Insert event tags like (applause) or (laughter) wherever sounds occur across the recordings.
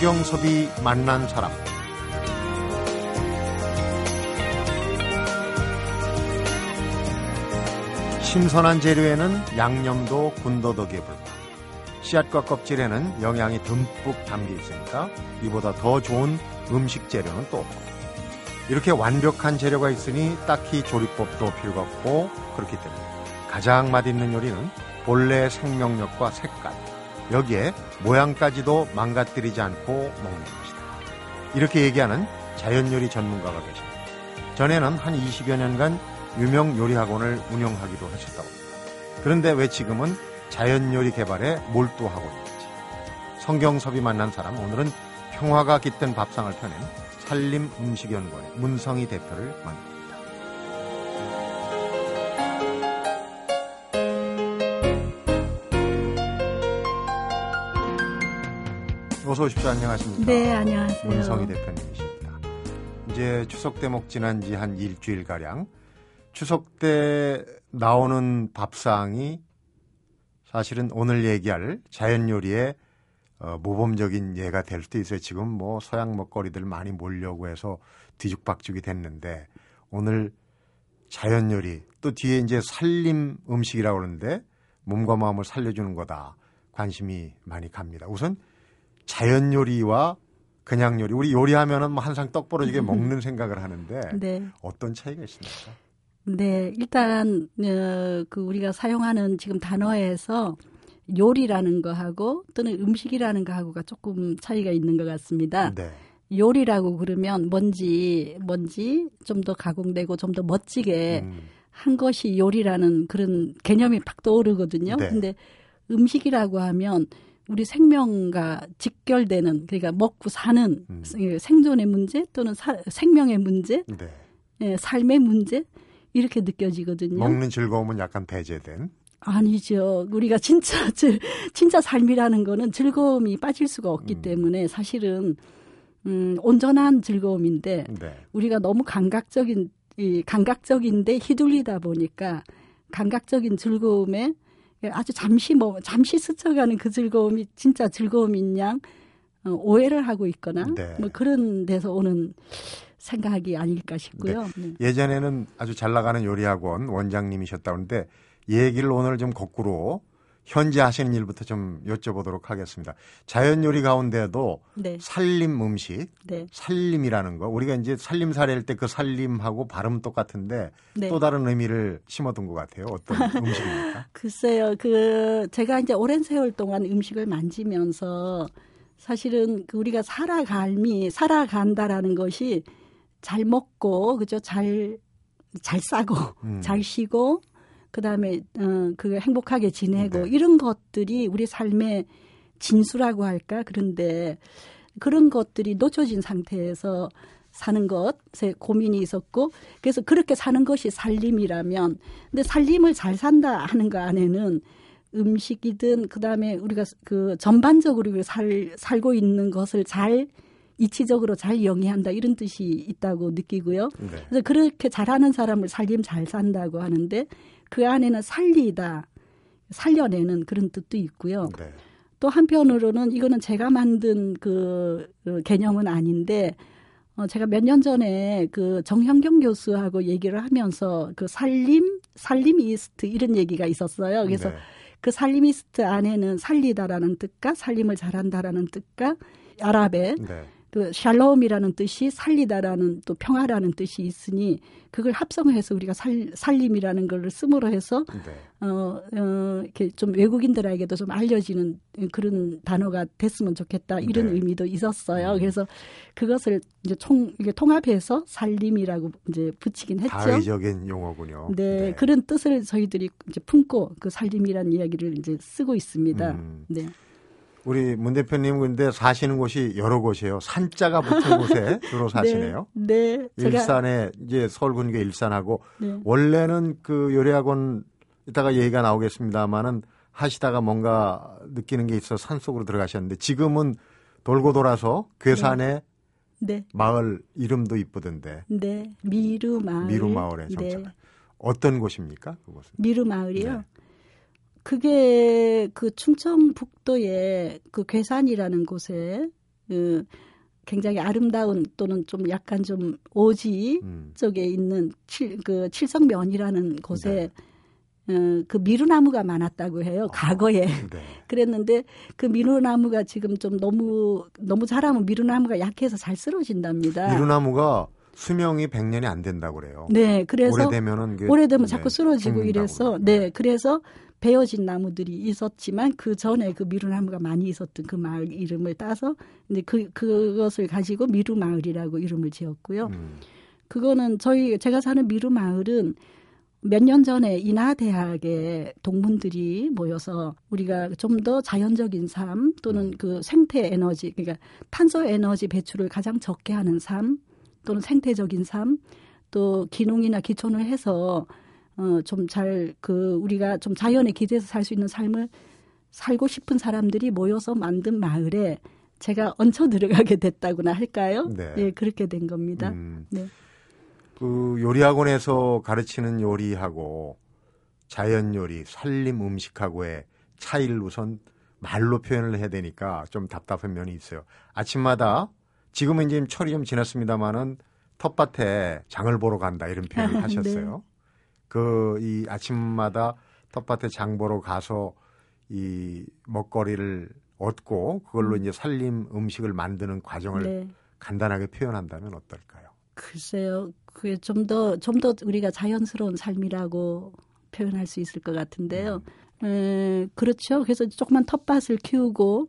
성경섭이 만난 사람. 신선한 재료에는 양념도 군더더기에 불과. 씨앗과 껍질에는 영양이 듬뿍 담겨 있으니까 이보다 더 좋은 음식 재료는 또 없고. 이렇게 완벽한 재료가 있으니 딱히 조리법도 필요 없고 그렇기 때문에 가장 맛있는 요리는 본래의 생명력과 색깔 여기에 모양까지도 망가뜨리지 않고 먹는 것이다. 이렇게 얘기하는 자연요리 전문가가 계십니다. 전에는 한 20여 년간 유명 요리 학원을 운영하기도 하셨다고 합니다. 그런데 왜 지금은 자연요리 개발에 몰두하고 있는지. 성경섭이 만난 사람, 오늘은 평화가 깃든 밥상을 펴낸 산림음식연구원의 문성희 대표를 만납니다. 어서 오십시오. 안녕하십니까. 네, 안녕하세요. 문성희 대표님이십니다. 이제 추석 대목 지난 지 한 일주일 가량 추석 때 나오는 밥상이 사실은 오늘 얘기할 자연 요리의 어, 모범적인 예가 될 수도 있어요. 지금 뭐 서양 먹거리들 많이 몰려고 해서 뒤죽박죽이 됐는데 오늘 자연 요리 또 뒤에 이제 살림 음식이라고 그러는데 몸과 마음을 살려주는 거다. 관심이 많이 갑니다. 우선 자연 요리와 그냥 요리. 우리 요리하면은 뭐 항상 떡 벌어지게 (laughs) 먹는 생각을 하는데 네. 어떤 차이가 있습니까? 네, 일단 어, 그 우리가 사용하는 지금 단어에서 요리라는 거하고 또는 음식이라는 거하고가 조금 차이가 있는 것 같습니다. 네. 요리라고 그러면 뭔지 뭔지 좀 더 가공되고 좀 더 멋지게 음, 한 것이 요리라는 그런 개념이 팍 떠오르거든요. 네. 근데 음식이라고 하면 우리 생명과 직결되는 그러니까 먹고 사는 음. 생존의 문제 또는 사- 생명의 문제, 네. 예, 삶의 문제 이렇게 느껴지거든요. 먹는 즐거움은 약간 배제된. 아니죠. 우리가 진짜 (laughs) 즐- 진짜 삶이라는 거는 즐거움이 빠질 수가 없기 음. 때문에 사실은 음, 온전한 즐거움인데 네. 우리가 너무 감각적인 이 감각적인데 휘둘리다 보니까 감각적인 즐거움에 아주 잠시 뭐 잠시 스쳐가는 그 즐거움이 진짜 즐거움인 양 어, 오해를 하고 있거나 네. 뭐 그런 데서 오는 생각이 아닐까 싶고요. 네. 예전에는 아주 잘 나가는 요리학원 원장님이셨다는데 얘기를 오늘 좀 거꾸로 현재 하시는 일부터 좀 여쭤보도록 하겠습니다. 자연 요리 가운데도 네. 살림 음식, 네. 살림이라는 거 우리가 이제 살림살이할 때그 살림하고 발음 똑같은데 네. 또 다른 의미를 심어둔 것 같아요. 어떤 (laughs) 음식입니까? 글쎄요, 그, 제가 이제 오랜 세월 동안 음식을 만지면서 사실은 그 우리가 살아감이, 살아간다라는 것이 잘 먹고, 그죠? 잘, 잘 싸고, 음. 잘 쉬고, 그 다음에, 어, 그 행복하게 지내고, 네. 이런 것들이 우리 삶의 진수라고 할까? 그런데 그런 것들이 놓쳐진 상태에서 사는 것에 고민이 있었고 그래서 그렇게 사는 것이 살림이라면 근데 살림을 잘 산다 하는 거 안에는 음식이든 그다음에 우리가 그 전반적으로 살 살고 있는 것을 잘 이치적으로 잘 영위한다 이런 뜻이 있다고 느끼고요. 네. 그래서 그렇게 잘하는 사람을 살림 잘 산다고 하는데 그 안에는 살리다 살려내는 그런 뜻도 있고요. 네. 또 한편으로는 이거는 제가 만든 그 어, 개념은 아닌데 어, 제가 몇 년 전에 그 정현경 교수하고 얘기를 하면서 그 살림, 살림 이스트 이런 얘기가 있었어요. 그래서 네. 그 살리미스트 안에는 살리다라는 뜻과 살림을 잘한다라는 뜻과 아랍의 네. 그 샬롬이라는 뜻이 살리다라는 또 평화라는 뜻이 있으니 그걸 합성해서 우리가 살, 살림이라는 걸 쓰므로 해서 네. 어, 어, 이렇게 좀 외국인들에게도 좀 알려지는 그런 단어가 됐으면 좋겠다 이런 네. 의미도 있었어요. 음. 그래서 그것을 이제 총 이게 통합해서 살림이라고 이제 붙이긴 했죠. 다의적인 용어군요. 네, 그런 뜻을 저희들이 이제 품고 그 살림이라는 이야기를 이제 쓰고 있습니다. 음. 네. 우리 문 대표님 근데 사시는 곳이 여러 곳이에요. 산자가 붙은 곳에 (laughs) 주로 사시네요. 네, 네. 일산에 이제 서울 근교 일산하고 네. 원래는 그 요리학원 이따가 얘기가 나오겠습니다만은 하시다가 뭔가 느끼는 게 있어 산 속으로 들어가셨는데 지금은 돌고 돌아서 괴산에 네, 마을 이름도 이쁘던데 네. 미루 마을. 미루 마을에 네. 정착. 어떤 곳입니까? 그곳은? 미루 마을이요. 네. 그게 그 충청북도의 그 괴산이라는 곳에 그 굉장히 아름다운 또는 좀 약간 좀 오지 음. 쪽에 있는 칠, 그 칠성면이라는 곳에 네. 어, 그 미루나무가 많았다고 해요. 과거에. 네. (laughs) 그랬는데 그 미루나무가 지금 좀 너무 너무 자라면 미루나무가 약해서 잘 쓰러진답니다. 미루나무가 수명이 100년이 안 된다고 그래요. 네, 그래서 오래되면은 그- 오래되면 네, 자꾸 쓰러지고 이래서 그러고. 네 그래서 베어진 나무들이 있었지만 그 전에 그 미루나무가 많이 있었던 그 마을 이름을 따서 근데 그 그것을 가지고 미루 마을이라고 이름을 지었고요. 음. 그거는 저희 제가 사는 미루 마을은 몇 년 전에 인하 대학의 동문들이 모여서 우리가 좀 더 자연적인 삶 또는 그 생태 에너지 그러니까 탄소 에너지 배출을 가장 적게 하는 삶 또는 생태적인 삶 또 기농이나 기촌을 해서 어 좀 잘 그 우리가 좀 자연에 기대서 살 수 있는 삶을 살고 싶은 사람들이 모여서 만든 마을에 제가 얹혀 들어가게 됐다고나 할까요? 네. 예, 그렇게 된 겁니다. 음. 네. 그 요리학원에서 가르치는 요리하고 자연 요리, 살림 음식하고의 차이를 우선 말로 표현을 해야 되니까 좀 답답한 면이 있어요. 아침마다 지금은 이제 철이 좀 지났습니다만은 텃밭에 장을 보러 간다 이런 표현을 (laughs) 네. 하셨어요. 그 이 아침마다 텃밭에 장 보러 가서 이 먹거리를 얻고 그걸로 이제 살림 음식을 만드는 과정을 네. 간단하게 표현한다면 어떨까요? 글쎄요. 그게 좀 더 좀 더 우리가 자연스러운 삶이라고 표현할 수 있을 것 같은데요. 에, 그렇죠. 그래서 조그만 텃밭을 키우고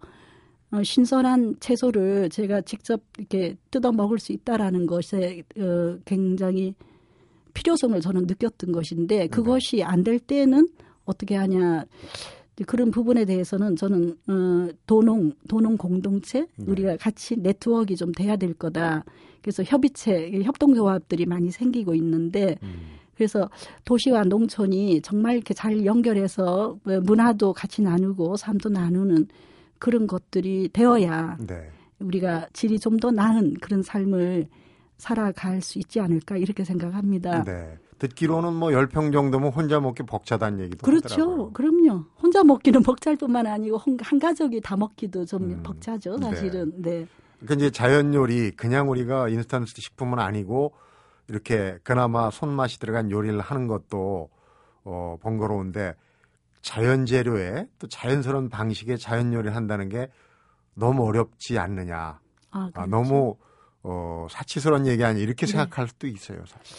어, 신선한 채소를 제가 직접 이렇게 뜯어 먹을 수 있다라는 것에 어, 굉장히 필요성을 저는 느꼈던 것인데 그것이 안 될 때는 어떻게 하냐 그런 부분에 대해서는 저는 어, 도농 도농 공동체 네. 우리가 같이 네트워크가 좀 돼야 될 거다. 그래서 협의체 협동조합들이 많이 생기고 있는데 음. 그래서 도시와 농촌이 정말 이렇게 잘 연결해서 뭐 문화도 같이 나누고 삶도 나누는 그런 것들이 되어야 네. 우리가 질이 좀 더 나은 그런 삶을 살아갈 수 있지 않을까 이렇게 생각합니다. 네. 듣기로는 뭐 10평 정도면 혼자 먹기 벅차다는 얘기도 그렇죠. 하더라고요. 그럼요. 혼자 먹기는 (laughs) 벅찰 뿐만 아니고 한, 한 가족이 다 먹기도 좀 음, 벅차죠. 사실은. 네. 그러니까 이제 자연 요리 그냥 우리가 인스턴트 식품은 아니고 이렇게 그나마 손맛이 들어간 요리를 하는 것도 어 번거로운데 자연 재료에 또 자연스러운 방식의 자연 요리를 한다는 게 너무 어렵지 않느냐. 아, 아, 그렇죠. 너무 어 사치스러운 얘기 아니 이렇게 네. 생각할 수도 있어요, 사실.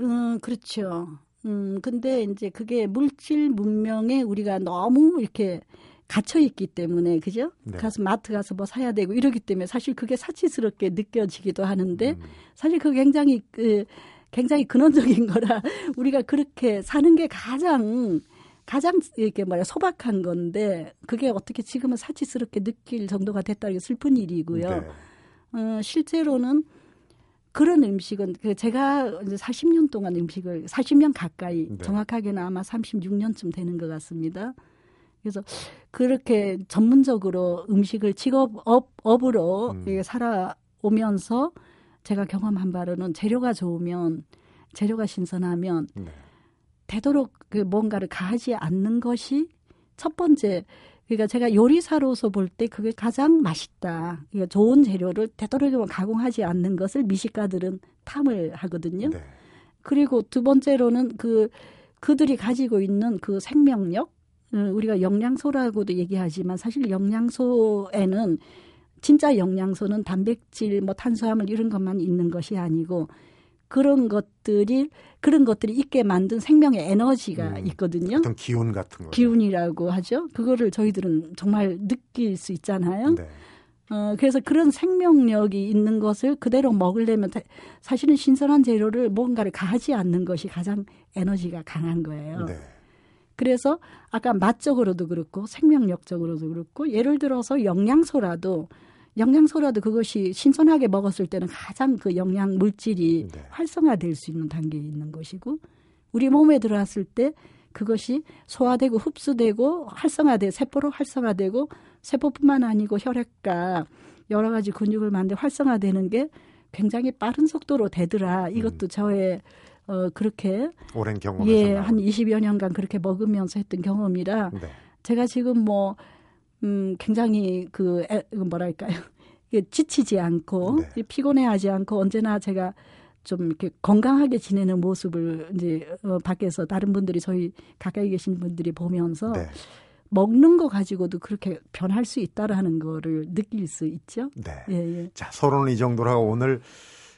음, 그렇죠. 음, 근데 이제 그게 물질 문명에 우리가 너무 이렇게 갇혀 있기 때문에 그죠? 네. 가서 마트 가서 뭐 사야 되고 이러기 때문에 사실 그게 사치스럽게 느껴지기도 하는데 음, 사실 그게 굉장히 그 굉장히 근원적인 (laughs) 거라 우리가 그렇게 사는 게 가장 가장 이렇게 뭐야 소박한 건데 그게 어떻게 지금은 사치스럽게 느낄 정도가 됐다는 게 슬픈 일이고요. 네. 어, 실제로는 그런 음식은 그 제가 이제 40년 동안 음식을 40년 가까이 네. 정확하게는 아마 36년쯤 되는 것 같습니다. 그래서 그렇게 전문적으로 음식을 직업 업 업으로 음. 살아오면서 제가 경험한 바로는 재료가 좋으면 재료가 신선하면 네. 되도록 그 뭔가를 가하지 않는 것이 첫 번째. 그러니까 제가 요리사로서 볼 때 그게 가장 맛있다. 그러니까 좋은 재료를 되도록이면 가공하지 않는 것을 미식가들은 탐을 하거든요. 네. 그리고 두 번째로는 그 그들이 가지고 있는 그 생명력, 어, 우리가 영양소라고도 얘기하지만 사실 영양소에는 진짜 영양소는 단백질, 뭐 탄수화물 이런 것만 있는 것이 아니고 그런 것들이 그런 것들이 있게 만든 생명의 에너지가 음, 있거든요. 어떤 기운 같은 거. 기운이라고 하죠. 그거를 저희들은 정말 느낄 수 있잖아요. 네. 어, 그래서 그런 생명력이 있는 것을 그대로 먹으려면 다- 사실은 신선한 재료를 뭔가를 가하지 않는 것이 가장 에너지가 강한 거예요. 네. 그래서 아까 맛적으로도 그렇고 생명력적으로도 그렇고 예를 들어서 영양소라도 영양소라도 그것이 신선하게 먹었을 때는 가장 그 영양 물질이 네. 활성화될 수 있는 단계에 있는 것이고 우리 몸에 들어왔을 때 그것이 소화되고 흡수되고 활성화돼 세포로 활성화되고 세포뿐만 아니고 혈액과 여러 가지 근육을 만들 활성화되는 게 굉장히 빠른 속도로 되더라. 이것도 저의 어 그렇게 오랜 경험에서 예, 나온. 한 20여 년간 그렇게 먹으면서 했던 경험이라 네. 제가 지금 뭐, 음, 굉장히 그, 에, 그 뭐랄까요. (laughs) 지치지 않고 네. 피곤해하지 않고 언제나 제가 좀 이렇게 건강하게 지내는 모습을 이제 어, 밖에서 다른 분들이 저희 가까이 계신 분들이 보면서 네. 먹는 거 가지고도 그렇게 변할 수 있다라는 거를 느낄 수 있죠. 네. 예, 예. 자, 서로는 이 정도로 하고 오늘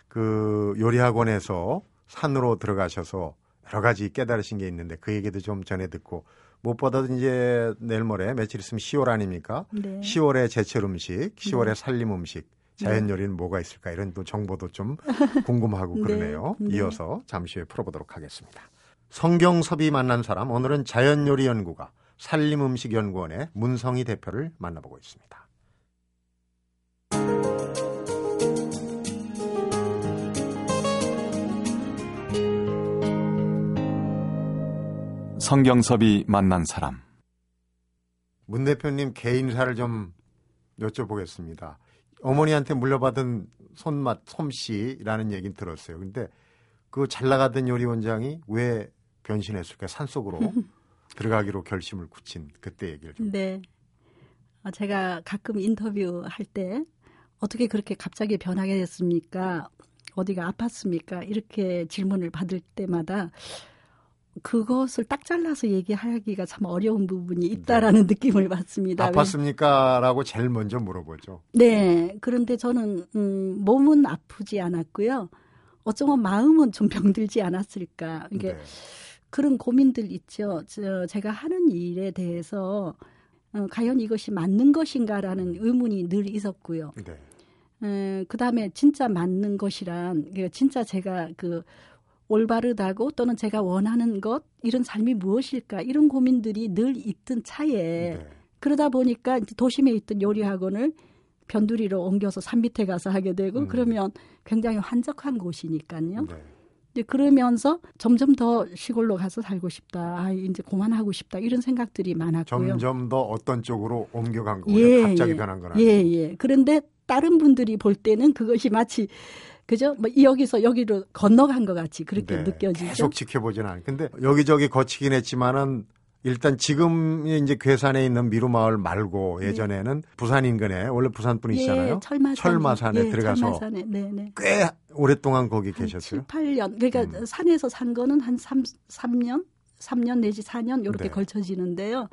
그 요리학원에서 산으로 들어가셔서 여러 가지 깨달으신 게 있는데 그 얘기도 좀 전해 듣고 무엇보다도 이제 내일 모레 며칠 있으면 10월 아닙니까? 네. 10월의 제철 음식, 10월의 살림 음식, 자연 요리는 뭐가 있을까 이런 또 정보도 좀 (laughs) 궁금하고 네. 그러네요. 네. 이어서 잠시 후에 풀어보도록 하겠습니다. 성경섭이 만난 사람 오늘은 자연 요리 연구가 살림 음식 연구원의 문성희 대표를 만나보고 있습니다. 성경섭이 만난 사람. 문 대표님 개인사를 좀 여쭤보겠습니다. 어머니한테 물려받은 손맛 솜씨라는 얘기는 들었어요. 근데 그 잘 나가던 요리 원장이 왜 변신했을까? 산속으로 (laughs) 들어가기로 결심을 굳힌 그때 얘기를 좀. 네. 어, 제가 가끔 인터뷰 할 때 어떻게 그렇게 갑자기 변하게 됐습니까? 어디가 아팠습니까? 이렇게 질문을 받을 때마다 그것을 딱 잘라서 얘기하기가 참 어려운 부분이 있다라는 느낌을 받습니다. 왜- 아팠습니까?라고 제일 먼저 물어보죠. 네. 그런데 저는 음, 몸은 아프지 않았고요. 어쩌면 마음은 좀 (laughs) 병들지 않았을까. 이게 네. 그런 고민들 있죠. 저, 제가 하는 일에 대해서 어, 과연 이것이 맞는 것인가라는 의문이 늘 있었고요. 네. 그 다음에 진짜 맞는 것이란, 그러니까 진짜 제가 그 올바르다고 또는 제가 원하는 것, 이런 삶이 무엇일까, 이런 고민들이 늘 있던 차에 네. 그러다 보니까 도심에 있던 요리 학원을 변두리로 옮겨서 산 밑에 가서 하게 되고 음. 그러면 굉장히 한적한 곳이니까요. 네. 이제 그러면서 점점 더 시골로 가서 살고 싶다. 아, 이제 그만하고 싶다. 이런 생각들이 많았고요. 점점 더 어떤 쪽으로 옮겨간 거예요? 예, 갑자기 예. 변한 건 예. 예. 그런데 다른 분들이 볼 때는 그것이 마치 그죠? 뭐 여기서 여기로 건너간 것 같이 그렇게 네, 느껴지죠. 계속 지켜보지는 않아요. 근데 여기저기 거치긴 했지만은 일단 지금 이제 괴산에 있는 미루마을 말고 예전에는 부산 인근에 원래 부산 분이시잖아요. 예, 철마산, 철마산에 예, 들어가서 철마산에, 네, 네. 꽤 오랫동안 거기 한 계셨어요. 7, 8년. 그러니까 음. 산에서 산 거는 한 3, 삼년 3년 내지 4년 이렇게 네. 걸쳐지는데요.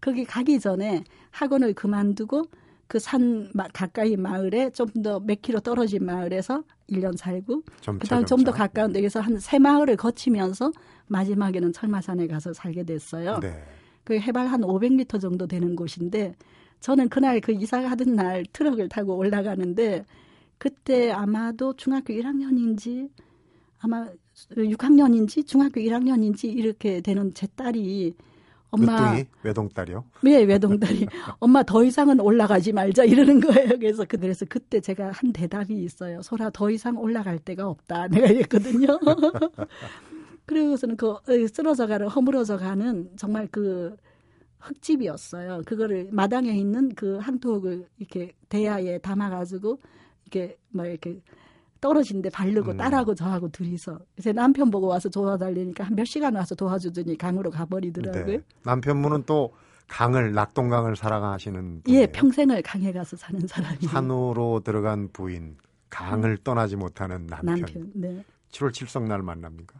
거기 가기 전에 학원을 그만두고 그 산 가까이 마을에 좀 더 몇 킬로 떨어진 마을에서 1년 살고 그다음 좀 더. 가까운 데에서 한 세 마을을 거치면서 마지막에는 철마산에 가서 살게 됐어요. 네. 그 해발 한 500m 정도 되는 곳인데 저는 그날 그 이사 가던 날 트럭을 타고 올라가는데 그때 아마도 중학교 1학년인지 아마 6학년인지 중학교 1학년인지 이렇게 되는 제 딸이 엄마 늦둥이 외동딸이요. 예, 외동딸이 (laughs) 엄마 더 이상은 올라가지 말자 이러는 거예요. 그래서 그- 그래서 그때 제가 한 대답이 있어요. 소라 더 이상 올라갈 데가 없다. 내가 이랬거든요. (laughs) 그러고서는 그 어, 쓰러져 가는 허물어져 가는 정말 그 흙집이었어요. 그거를 마당에 있는 그 한톡을 이렇게 대야에 담아 가지고 이렇게 뭐 이렇게 떨어진데 바르고 음. 딸하고 저하고 둘이서 제 남편 보고 와서 도와달라니까 한 몇 시간 와서 도와주더니 강으로 가버리더라고요. 네. 남편분은 또 강을 낙동강을 사랑하시는 예, 분이에요. 평생을 강에 가서 사는 사람이 산으로 들어간 부인, 강을 떠나지 못하는 남편. 남편. 네. 7월 칠성날 만납니까?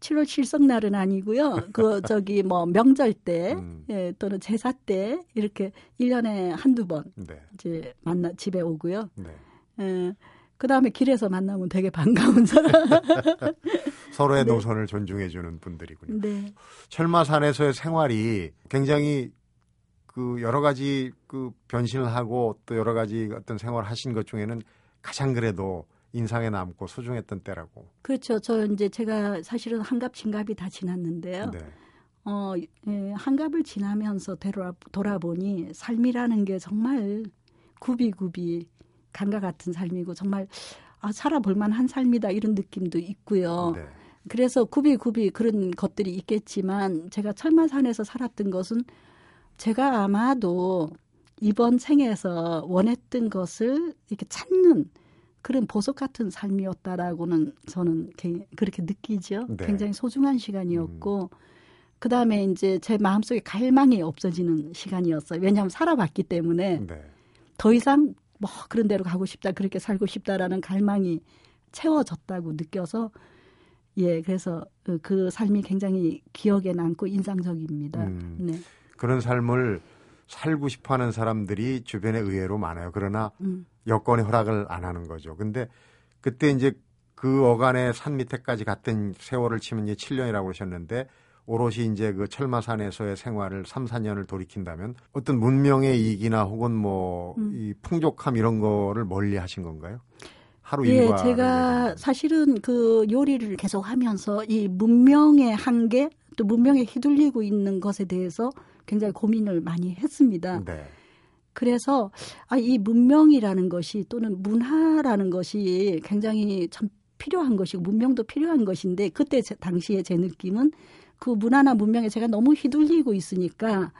7월 칠성날은 아니고요. 그 (laughs) 저기 뭐 명절 때 음. 예, 또는 제사 때 이렇게 1년에 한두 번 네. 이제 만나 집에 오고요. 네. 예. 그 다음에 길에서 만나면 되게 반가운 사람. (laughs) 서로의 네. 노선을 존중해주는 분들이군요. 네. 철마산에서의 생활이 굉장히 그 여러 가지 그 변신을 하고 또 여러 가지 어떤 생활을 하신 것 중에는 가장 그래도 인상에 남고 소중했던 때라고. 그렇죠. 저 이제 제가 사실은 한갑 진갑이 다 지났는데요. 네. 어, 예, 한갑을 지나면서 돌아, 돌아보니 삶이라는 게 정말 굽이굽이 강과 같은 삶이고 정말 아, 살아볼 만한 삶이다 이런 느낌도 있고요. 네. 그래서 굽이굽이 그런 것들이 있겠지만 제가 철마산에서 살았던 것은 제가 아마도 이번 생에서 원했던 것을 이렇게 찾는 그런 보석 같은 삶이었다라고는 저는 개- 그렇게 느끼죠. 네. 굉장히 소중한 시간이었고 그 다음에 이제 제 마음속에 갈망이 없어지는 시간이었어요. 왜냐하면 살아봤기 때문에 네. 더 이상 뭐 그런 데로 가고 싶다, 그렇게 살고 싶다라는 갈망이 채워졌다고 느껴서 예, 그래서 그, 그 삶이 굉장히 기억에 남고 인상적입니다. 음. 네. 그런 삶을 살고 싶어 하는 사람들이 주변에 의외로 많아요. 그러나 음. 여건이 허락을 안 하는 거죠. 근데 그때 이제 그 어간의 산 밑에까지 갔던 세월을 치면 이제 7년이라고 그러셨는데 오롯이 이제 그 철마산에서의 생활을 3, 4년을 돌이킨다면 어떤 문명의 이익이나 혹은 뭐 음. 이 풍족함 이런 거를 멀리 하신 건가요? 하루 예, 일과 제가 사실은 그 요리를 계속 하면서 이 문명의 한계 또 문명에 휘둘리고 있는 것에 대해서 굉장히 고민을 많이 했습니다. 네. 그래서 아, 이 문명이라는 것이 또는 문화라는 것이 굉장히 참 필요한 것이고 문명도 필요한 것인데 그때 제, 당시에 제 느낌은 그 문화나 문명에 제가 너무 휘둘리고 있으니까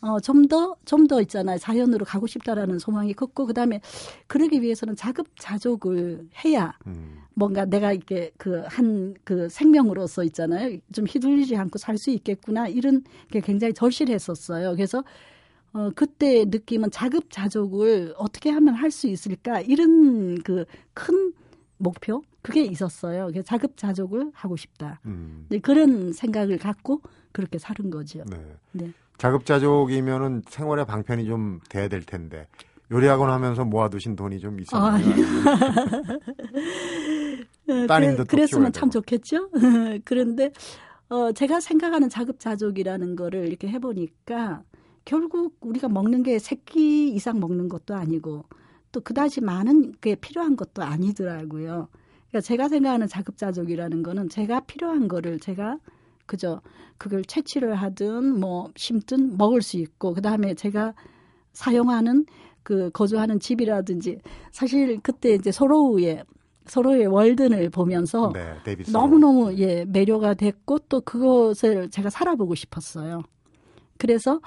어, 좀 더, 좀 더 있잖아요. 자연으로 가고 싶다라는 소망이 컸고, 그 다음에 그러기 위해서는 자급자족을 해야 음. 뭔가 내가 이렇게 그 한 그 생명으로서 있잖아요. 좀 휘둘리지 않고 살 수 있겠구나. 이런 게 굉장히 절실했었어요. 그래서 어, 그때 느낌은 자급자족을 어떻게 하면 할 수 있을까. 이런 그 큰 목표? 그게 있었어요. 그래서 자급자족을 하고 싶다. 음. 네, 그런 생각을 갖고 그렇게 사는 거죠. 네. 네. 자급자족이면은 생활의 방편이 좀 돼야 될 텐데 요리학원 하면서 모아두신 돈이 좀 아, 있었나요? (laughs) 따님도 또 그래, 키워야 그랬으면 참. 좋겠죠. (laughs) 그런데 어 제가 생각하는 자급자족이라는 거를 이렇게 해보니까 결국 우리가 먹는 게 새끼 이상 먹는 것도 아니고 또 그다지 많은 게 필요한 것도 아니더라고요. 그러니까 제가 생각하는 자급자족이라는 거는 제가 필요한 거를 제가 그저 그걸 채취를 하든 뭐 심든 먹을 수 있고 그다음에 제가 사용하는 그 거주하는 집이라든지 사실 그때 이제 서로의 소로의 월든을 보면서 네. 너무너무 예 매료가 됐고 또 그것을 제가 살아보고 싶었어요. 그래서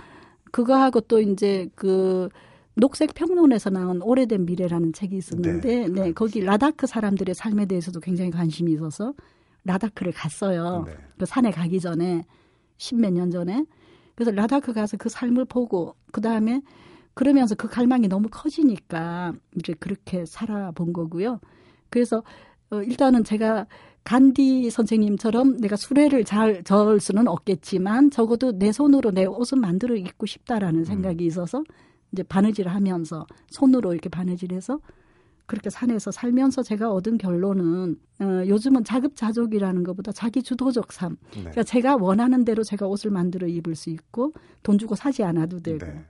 그거하고 또 이제 그 녹색 평론에서 나온 오래된 미래라는 책이 있었는데 네, 거기 라다크 사람들의 삶에 대해서도 굉장히 관심이 있어서 라다크를 갔어요. 네. 그 산에 가기 전에 십몇 년 전에 그래서 라다크 가서 그 삶을 보고 그 다음에 그러면서 그 갈망이 너무 커지니까 이제 그렇게 살아본 거고요. 그래서 어, 일단은 제가 간디 선생님처럼 내가 수레를 잘 저을 수는 없겠지만 적어도 내 손으로 내 옷을 만들어 입고 싶다라는 생각이 있어서 이제 바느질을 하면서 손으로 이렇게 바느질해서 그렇게 산에서 살면서 제가 얻은 결론은 어, 요즘은 자급자족이라는 것보다 자기 주도적 삶. 네. 그러니까 제가 원하는 대로 제가 옷을 만들어 입을 수 있고 돈 주고 사지 않아도 되고 네.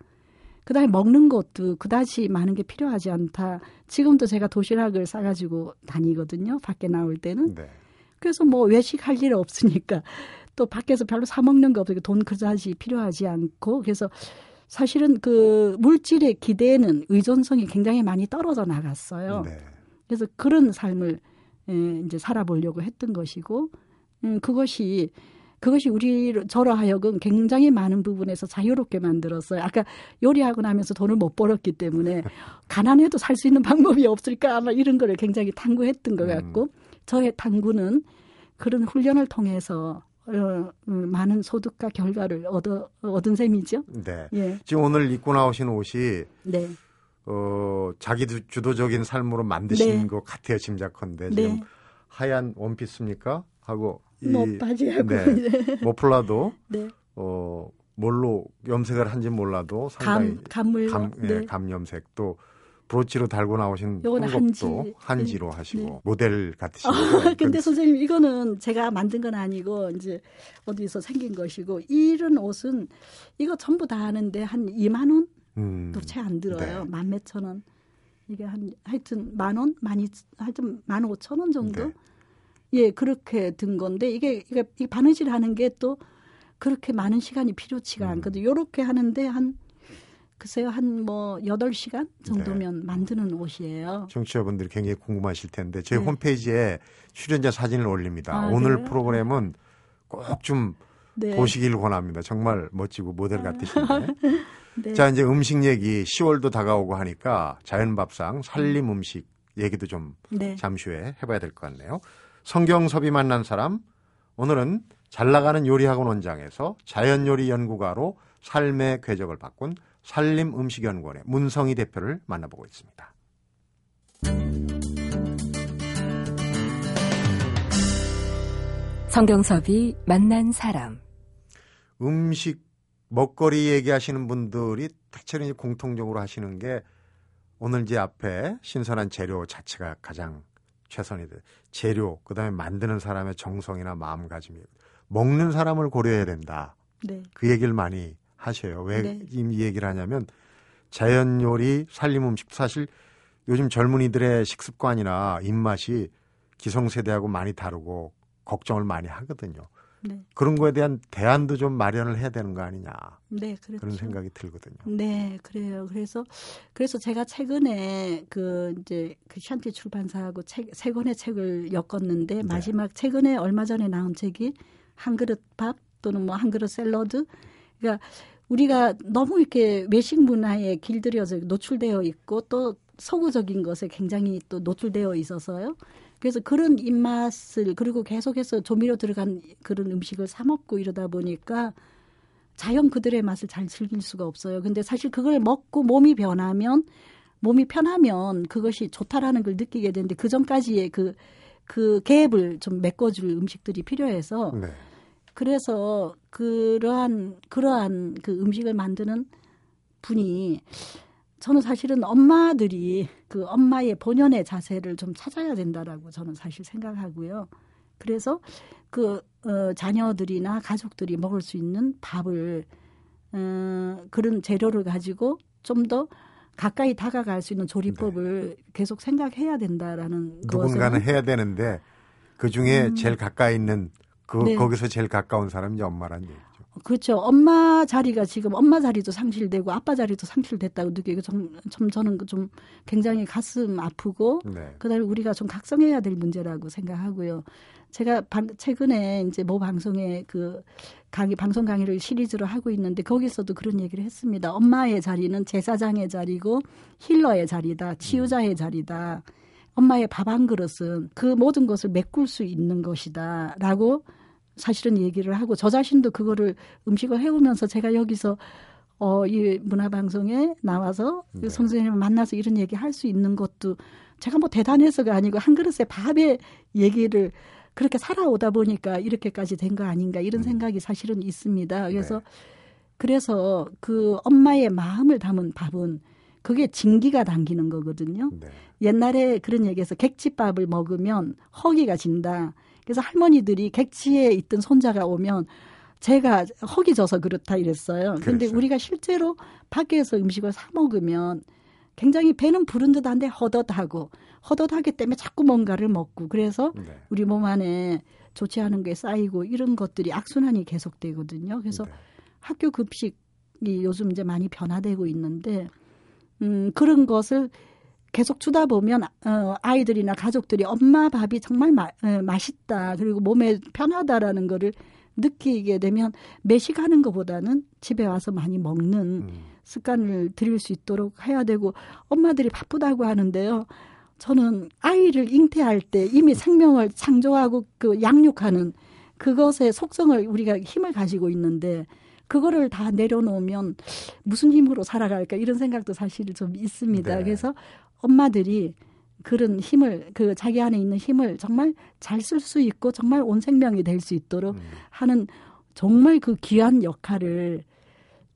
그다음에 먹는 것도 그다지 많은 게 필요하지 않다. 지금도 제가 도시락을 싸가지고 다니거든요. 밖에 나올 때는. 네. 그래서 뭐 외식할 일 없으니까 또 밖에서 별로 사 먹는 거 없으니까 돈 그다지 필요하지 않고 그래서 사실은 그 물질의 기대는 의존성이 굉장히 많이 떨어져 나갔어요. 네. 그래서 그런 삶을 에, 이제 살아보려고 했던 것이고, 음, 그것이 그것이 우리 저로 하여금 굉장히 많은 부분에서 자유롭게 만들었어요. 아까 요리하고 나면서 돈을 못 벌었기 때문에 (laughs) 가난해도 살 수 있는 방법이 없을까 아마 이런 거를 굉장히 탐구했던 것 같고 저의 탐구는 그런 훈련을 통해서 어, 음, 많은 소득과 결과를 얻어 얻은 셈이죠. 네. 예, 지금 오늘 입고 나오신 옷이 네, 어, 자기 주- 주도적인 삶으로 만드신 네. 것 같아요, 짐작컨대. 네. 지금 하얀 원피스입니까? 하고 이 뭐 바지하고 네. 머플라도 (laughs) 네, 어, 뭘로 염색을 한지 몰라도 상당히 감 감물로 감, 예, 네. 감염색 또 브로치로 달고 나오신 홍kop도 한지. 네. 하시고 네. 모델 같으시고 아, 근데 선생님 이거는 제가 만든 건 아니고 이제 어디서 생긴 것이고 이런 옷은 이거 전부 다 하는데 한 2만 원도 음, 채안 들어요. 네. 만 몇천 원. 이게 한 하여튼 만 원, 많이 하여튼 만 오천 원 정도. 네. 예, 그렇게 든 건데 이게 이게 이 바느질 하는 게 또 그렇게 많은 시간이 필요치가 음. 않거든요. 요렇게 하는데 한 글쎄요 한 뭐 여덟 시간 정도면 만드는 옷이에요. 청취자분들이 굉장히 궁금하실 텐데 제 네. 홈페이지에 출연자 사진을 올립니다. 아, 오늘 그래요? 프로그램은 꼭좀 네. 보시길 권합니다. 정말 멋지고 모델 같으신데. (laughs) 네. 자, 이제 음식 얘기 10월도 다가오고 하니까 자연밥상 살림 음식 얘기도 좀 네. 잠시 후에 해봐야 될 것 같네요. 성경섭이 만난 사람 오늘은 잘 나가는 요리학원 원장에서 자연요리 연구가로 삶의 궤적을 바꾼 산림음식연구원의 문성희 대표를 만나보고 있습니다. 성경섭이 만난 사람. 음식 먹거리 얘기하시는 분들이 대체로 공통적으로 하시는 게 오늘 제 앞에 신선한 재료 자체가 가장 최선이 돼. 재료, 그 다음에 만드는 사람의 정성이나 마음가짐이. 먹는 사람을 고려해야 된다. 네. 그 얘기를 많이 하셔요. 왜 네. 이 얘기를 하냐면 자연 요리, 살림 음식 사실 요즘 젊은이들의 식습관이나 입맛이 기성세대하고 많이 다르고 걱정을 많이 하거든요. 네. 그런 거에 대한 대안도 좀 마련을 해야 되는 거 아니냐. 네, 그렇죠. 그런 생각이 들거든요. 네, 그래요. 그래서 그래서 제가 최근에 그 이제 그 샨티 출판사하고 책, 세 권의 책을 엮었는데 네. 마지막 최근에 얼마 전에 나온 책이 한 그릇 밥 또는 뭐 한 그릇 샐러드. 그러니까 우리가 너무 이렇게 외식 문화에 길들여져 노출되어 있고 또 서구적인 것에 굉장히 또 노출되어 있어서요. 그래서 그런 입맛을 그리고 계속해서 조미료 들어간 그런 음식을 사 먹고 이러다 보니까 자연 그들의 맛을 잘 즐길 수가 없어요. 근데 사실 그걸 먹고 몸이 변하면 몸이 편하면 그것이 좋다라는 걸 느끼게 되는데 그 전까지의 그, 그 갭을 좀 메꿔줄 음식들이 필요해서 네. 그래서 그러한, 그러한 그 음식을 만드는 분이 저는 사실은 엄마들이 그 엄마의 본연의 자세를 좀 찾아야 된다라고 저는 사실 생각하고요. 그래서 그 어, 자녀들이나 가족들이 먹을 수 있는 밥을 어, 그런 재료를 가지고 좀 더 가까이 다가갈 수 있는 조리법을 계속 생각해야 된다라는 네. 누군가는 것을 해야 되는데 그 중에 제일 가까이 있는 그 음. 네. 거기서 제일 가까운 사람이 엄마란 얘기죠. 그렇죠. 엄마 자리가 지금 엄마 자리도 상실되고 아빠 자리도 상실됐다고 느끼고 좀, 좀 저는 좀 굉장히 가슴 아프고 네. 그다음에 우리가 좀 각성해야 될 문제라고 생각하고요. 제가 방, 최근에 이제 모 방송에 그 강의 방송 강의를 시리즈로 하고 있는데 거기서도 그런 얘기를 했습니다. 엄마의 자리는 제사장의 자리고 힐러의 자리다, 치유자의 자리다. 엄마의 밥 한 그릇은 그 모든 것을 메꿀 수 있는 것이다라고 사실은 얘기를 하고 저 자신도 그거를 음식을 해오면서 제가 여기서 어, 이 문화방송에 나와서 그 네. 선생님을 만나서 이런 얘기 할 수 있는 것도 제가 뭐 대단해서가 아니고 한 그릇의 밥의 얘기를 그렇게 살아오다 보니까 이렇게까지 된 거 아닌가 이런 음. 생각이 사실은 있습니다. 그래서 네. 그래서 그 엄마의 마음을 담은 밥은 그게 진기가 당기는 거거든요. 네. 옛날에 그런 얘기해서 객지밥을 먹으면 허기가 진다. 그래서 할머니들이 객지에 있던 손자가 오면 제가 허기 져서 그렇다 이랬어요. 근데 그렇죠. 우리가 실제로 밖에서 음식을 사 먹으면 굉장히 배는 부른 듯한데 헛헛하고 헛헛하기 때문에 자꾸 뭔가를 먹고 그래서 네. 우리 몸 안에 좋지 않은 게 쌓이고 이런 것들이 악순환이 계속되거든요. 그래서 네. 학교 급식이 요즘 이제 많이 변화되고 있는데 음 그런 것을 계속 주다 보면 어 아이들이나 가족들이 엄마 밥이 정말 마, 에, 맛있다 그리고 몸에 편하다라는 거를 느끼게 되면 매식하는 것보다는 집에 와서 많이 먹는 음. 습관을 들일 수 있도록 해야 되고 엄마들이 바쁘다고 하는데요. 저는 아이를 잉태할 때 이미 생명을 창조하고 그 양육하는 그것의 속성을 우리가 힘을 가지고 있는데 그거를 다 내려놓으면 무슨 힘으로 살아갈까 이런 생각도 사실 좀 있습니다. 네. 그래서 엄마들이 그런 힘을 그 자기 안에 있는 힘을 정말 잘 쓸 수 있고 정말 온 생명이 될 수 있도록 음. 하는 정말 그 귀한 역할을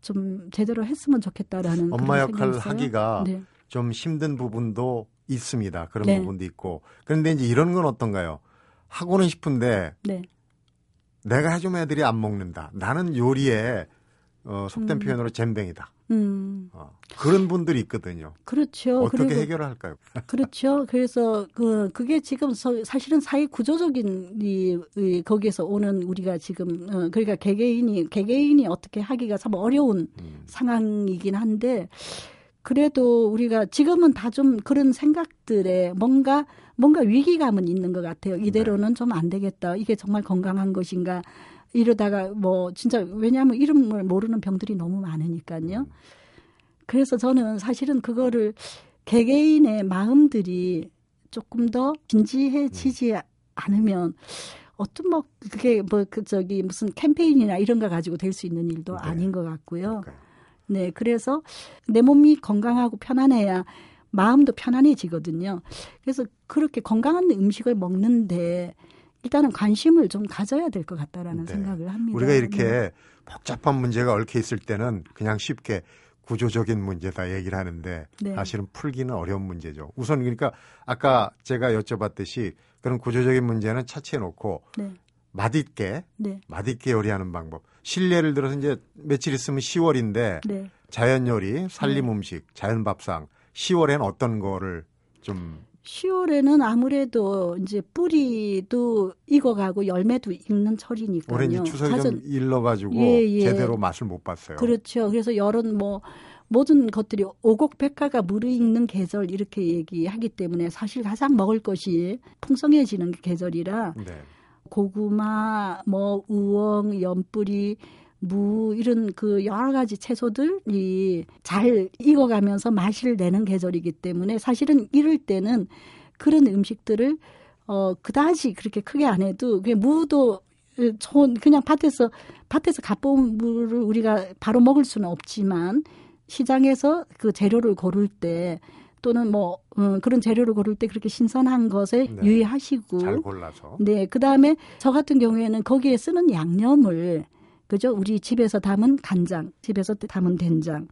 좀 제대로 했으면 좋겠다라는 엄마 역할을. 하기가 네. 좀 힘든 부분도 있습니다. 그런 네. 부분도 있고. 그런데 이제 이런 건 어떤가요? 하고는 싶은데 네. 내가 해주면 애들이 안 먹는다. 나는 요리에 어, 속된 음. 표현으로 잼뱅이다. 음, 어, 그런 분들이 있거든요. 그렇죠. 어떻게 그리고 해결할까요? (laughs) 그렇죠. 그래서 그 그게 지금 서- 사실은 사회 구조적인 이, 이 거기에서 오는 우리가 지금 어, 그러니까 개개인이 개개인이 어떻게 하기가 참 어려운 음. 상황이긴 한데 그래도 우리가 지금은 다 좀 그런 생각들에 뭔가 뭔가 위기감은 있는 것 같아요. 이대로는 좀안 되겠다. 이게 정말 건강한 것인가? 이러다가 뭐 진짜 왜냐하면 이름을 모르는 병들이 너무 많으니까요. 그래서 저는 사실은 그거를 개개인의 마음들이 조금 더 진지해지지 않으면 어떤 뭐 그게 뭐 그 저기 무슨 캠페인이나 이런 거 가지고 될 수 있는 일도 네. 아닌 것 같고요. 네, 그래서 내 몸이 건강하고 편안해야 마음도 편안해지거든요. 그래서 그렇게 건강한 음식을 먹는데 일단은 관심을 좀 가져야 될 것 같다라는 네. 생각을 합니다. 우리가 이렇게 네. 복잡한 문제가 얽혀 있을 때는 그냥 쉽게 구조적인 문제다 얘기를 하는데 네. 사실은 풀기는 어려운 문제죠. 우선 그러니까 아까 제가 여쭤봤듯이 그런 구조적인 문제는 차치해 놓고 네, 맛있게 네, 맛있게 요리하는 방법. 실례를 들어서 이제 며칠 있으면 10월인데 네. 자연 요리, 살림 음식, 자연 밥상 10월엔 어떤 거를 좀 10월에는 아무래도 이제 뿌리도 익어가고 열매도 익는 철이니까요. 올해 추석이 좀 일러가지고 예, 예. 제대로 맛을 못 봤어요. 그렇죠. 그래서 여름 뭐 모든 것들이 오곡백화가 무르익는 계절 이렇게 얘기하기 때문에 사실 가장 먹을 것이 풍성해지는 계절이라 네. 고구마, 뭐 우엉, 연뿌리, 무 이런 그 여러 가지 채소들이 잘 익어가면서 맛을 내는 계절이기 때문에 사실은 이럴 때는 그런 음식들을 어 그다지 그렇게 크게 안 해도 그냥 무도 좋은 그냥 밭에서 밭에서 갓본 무를 우리가 바로 먹을 수는 없지만 시장에서 그 재료를 고를 때 또는 뭐 음, 그런 재료를 고를 때 그렇게 신선한 것에 네. 유의하시고 잘 골라서. 네, 그 다음에 저 같은 경우에는 거기에 쓰는 양념을 그죠? 우리 집에서 담은 간장, 집에서 담은 된장,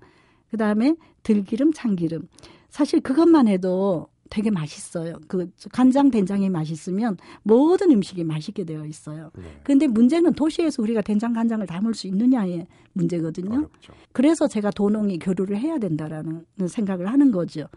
그 다음에 들기름, 참기름. 사실 그것만 해도 되게 맛있어요. 그 간장, 된장이 맛있으면 모든 음식이 맛있게 되어 있어요. 네. 근데 문제는 도시에서 우리가 된장, 간장을 담을 수 있느냐의 문제거든요. 어렵죠. 그래서 제가 도농이 교류를 해야 된다라는 생각을 하는 거죠.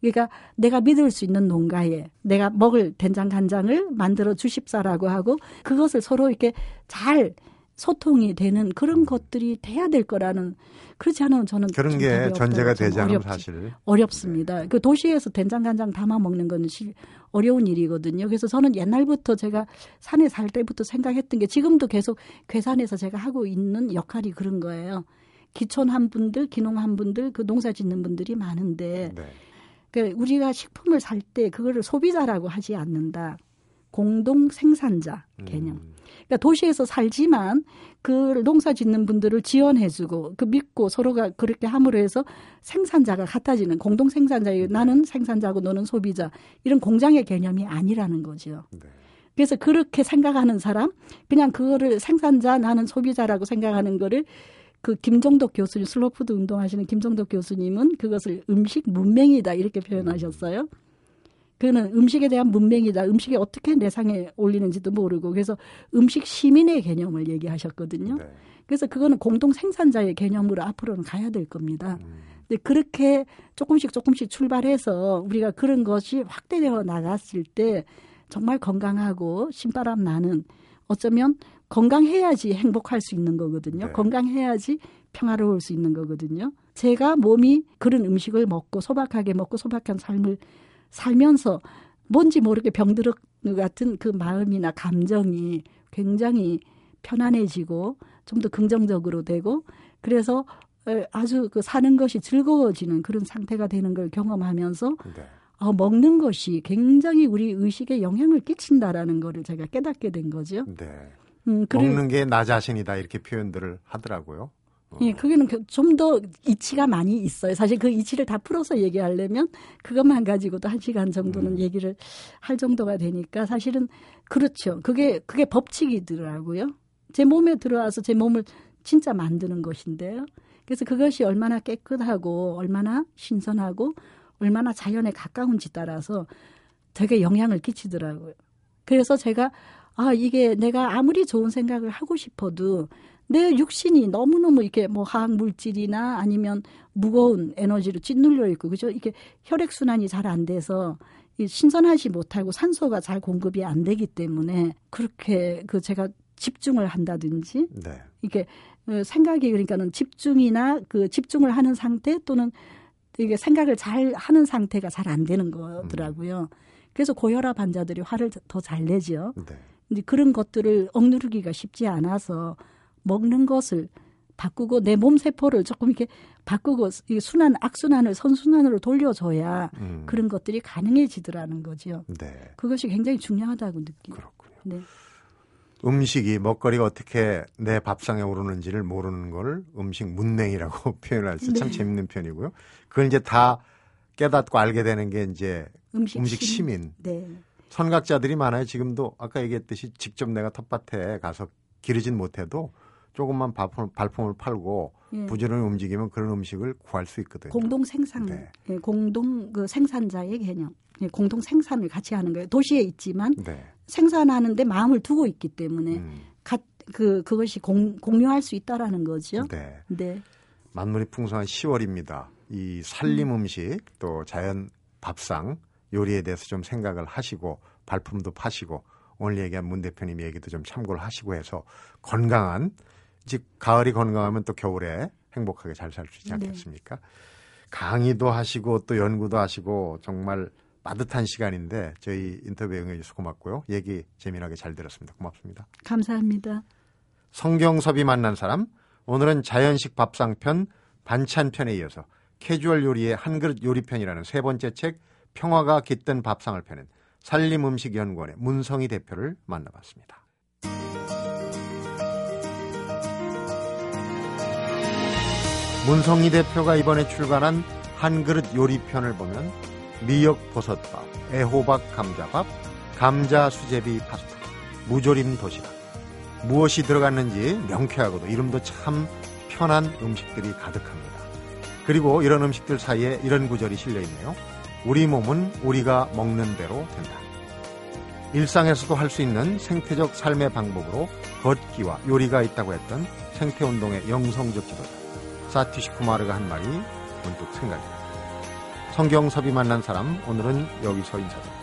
그러니까 내가 믿을 수 있는 농가에 내가 먹을 된장 간장을 만들어 주십사라고 하고 그것을 서로 이렇게 잘 소통이 되는 그런 것들이 돼야 될 거라는 그렇지 않으면 저는 그런 좀게 전제가 되지 않으면. 사실 어렵습니다. 그 도시에서 된장 간장 담아 먹는 실 어려운 일이거든요. 그래서 저는 옛날부터 제가 산에 살 때부터 생각했던 게 지금도 계속 괴산에서 제가 하고 있는 역할이 그런 거예요. 기촌한 분들, 기농한 분들, 그 농사 짓는 분들이 많은데 네. 그 우리가 식품을 살 때 그거를 소비자라고 하지 않는다. 공동 생산자 개념. 음, 그러니까 도시에서 살지만 그 농사 짓는 분들을 지원해주고 그 믿고 서로가 그렇게 함으로 해서 생산자가 같아지는 공동 생산자예요. 나는 생산자고 너는 소비자 이런 공장의 개념이 아니라는 거죠. 네. 그래서 그렇게 생각하는 사람 그냥 그거를 생산자 나는 소비자라고 생각하는 거를 그 김종덕 교수님 슬로푸드 운동하시는 김종덕 교수님은 그것을 음식 문맹이다 이렇게 표현하셨어요. 그는 음식에 대한 문맹이다. 음식이 어떻게 내상에 올리는지도 모르고 그래서 음식 시민의 개념을 얘기하셨거든요. 네. 그래서 그거는 공동 생산자의 개념으로 앞으로는 가야 될 겁니다. 음, 근데 그렇게 조금씩 조금씩 출발해서 우리가 그런 것이 확대되어 나갔을 때 정말 건강하고 신바람 나는 어쩌면 건강해야지 행복할 수 있는 거거든요. 네. 건강해야지 평화로울 수 있는 거거든요. 제가 몸이 그런 음식을 먹고 소박하게 먹고 소박한 삶을 살면서 뭔지 모르게 병들었 같은 그 마음이나 감정이 굉장히 편안해지고 좀 더 긍정적으로 되고 그래서 에, 아주 그 사는 것이 즐거워지는 그런 상태가 되는 걸 경험하면서 네. 어, 먹는 것이 굉장히 우리 의식에 영향을 끼친다라는 거를 제가 깨닫게 된 거죠. 네. 음, 그래, 먹는 게 나 자신이다 이렇게 표현들을 하더라고요. 어. 예, 그게는 좀 더 이치가 많이 있어요. 사실 그 이치를 다 풀어서 얘기하려면 그것만 가지고도 한 시간 정도는 음. 얘기를 할 정도가 되니까 사실은 그렇죠. 그게 그게 법칙이더라고요. 제 몸에 들어와서 제 몸을 진짜 만드는 것인데요. 그래서 그것이 얼마나 깨끗하고 얼마나 신선하고 얼마나 자연에 가까운지 따라서 되게 영향을 끼치더라고요. 그래서 제가 아 이게 내가 아무리 좋은 생각을 하고 싶어도 내 육신이 너무너무 이렇게 뭐 화학 물질이나 아니면 무거운 에너지로 짓눌려 있고 그죠? 이게 혈액 순환이 잘 안 돼서 이 신선하지 못하고 산소가 잘 공급이 안 되기 때문에 그렇게 그 제가 집중을 한다든지 네. 이게 어, 생각이 그러니까는 집중이나 그 집중을 하는 상태 또는 이게 생각을 잘 하는 상태가 잘 안 되는 거더라고요. 그래서 고혈압 환자들이 화를 더 잘 내죠. 네. 이제 그런 것들을 억누르기가 쉽지 않아서 먹는 것을 바꾸고 내 몸 세포를 조금 이렇게 바꾸고 이 순환 악순환을 선순환으로 돌려줘야 음. 그런 것들이 가능해지더라는 거죠. 네. 그것이 굉장히 중요하다고 느끼고. 그렇군요. 네. 음식이 먹거리가 어떻게 내 밥상에 오르는지를 모르는 걸 음식 문맹이라고 (laughs) 표현할 때참 네. 재밌는 편이고요. 그걸 이제 다 깨닫고 알게 되는 게 이제 음식, 음식 심- 시민. 네. 선각자들이 많아요. 지금도 아까 얘기했듯이 직접 내가 텃밭에 가서 기르진 못해도 조금만 발품, 발품을 팔고 예. 부지런히 움직이면 그런 음식을 구할 수 있거든요. 공동 생산, 네. 예, 공동 그 생산자의 개념, 예, 공동 생산을 같이 하는 거예요. 도시에 있지만 네. 생산하는데 마음을 두고 있기 때문에 음, 가, 그 그것이 공, 공유할 수 있다라는 거죠. 네. 네. 만물이 풍성한 10월입니다. 이 살림 음식 또 자연 밥상 요리에 대해서 좀 생각을 하시고 발품도 파시고 오늘 얘기한 문 대표님 얘기도 좀 참고를 하시고 해서 건강한 즉 가을이 건강하면 또 겨울에 행복하게 잘 살 수 있지 네. 않겠습니까? 강의도 하시고 또 연구도 하시고 정말 빠듯한 시간인데 저희 인터뷰에 응해주셔서 고맙고요. 얘기 재미나게 잘 들었습니다. 고맙습니다. 감사합니다. 성경섭이 만난 사람 오늘은 자연식 밥상편 반찬편에 이어서 캐주얼 요리의 한 그릇 요리편이라는 세 번째 책 평화가 깃든 밥상을 펴낸 산림음식연구원의 문성희 대표를 만나봤습니다. 문성희 대표가 이번에 출간한 한 그릇 요리편을 보면 미역 버섯밥, 애호박 감자밥, 감자 수제비 파스타, 무조림 도시락 무엇이 들어갔는지 명쾌하고도 이름도 참 편한 음식들이 가득합니다. 그리고 이런 음식들 사이에 이런 구절이 실려 있네요. 우리 몸은 우리가 먹는 대로 된다. 일상에서도 할 수 있는 생태적 삶의 방법으로 걷기와 요리가 있다고 했던 생태운동의 영성적 지도자 사티시 쿠마르가 한 말이 문득 생각이 납니다. 성경섭이 만난 사람 오늘은 여기서 인사드립니다.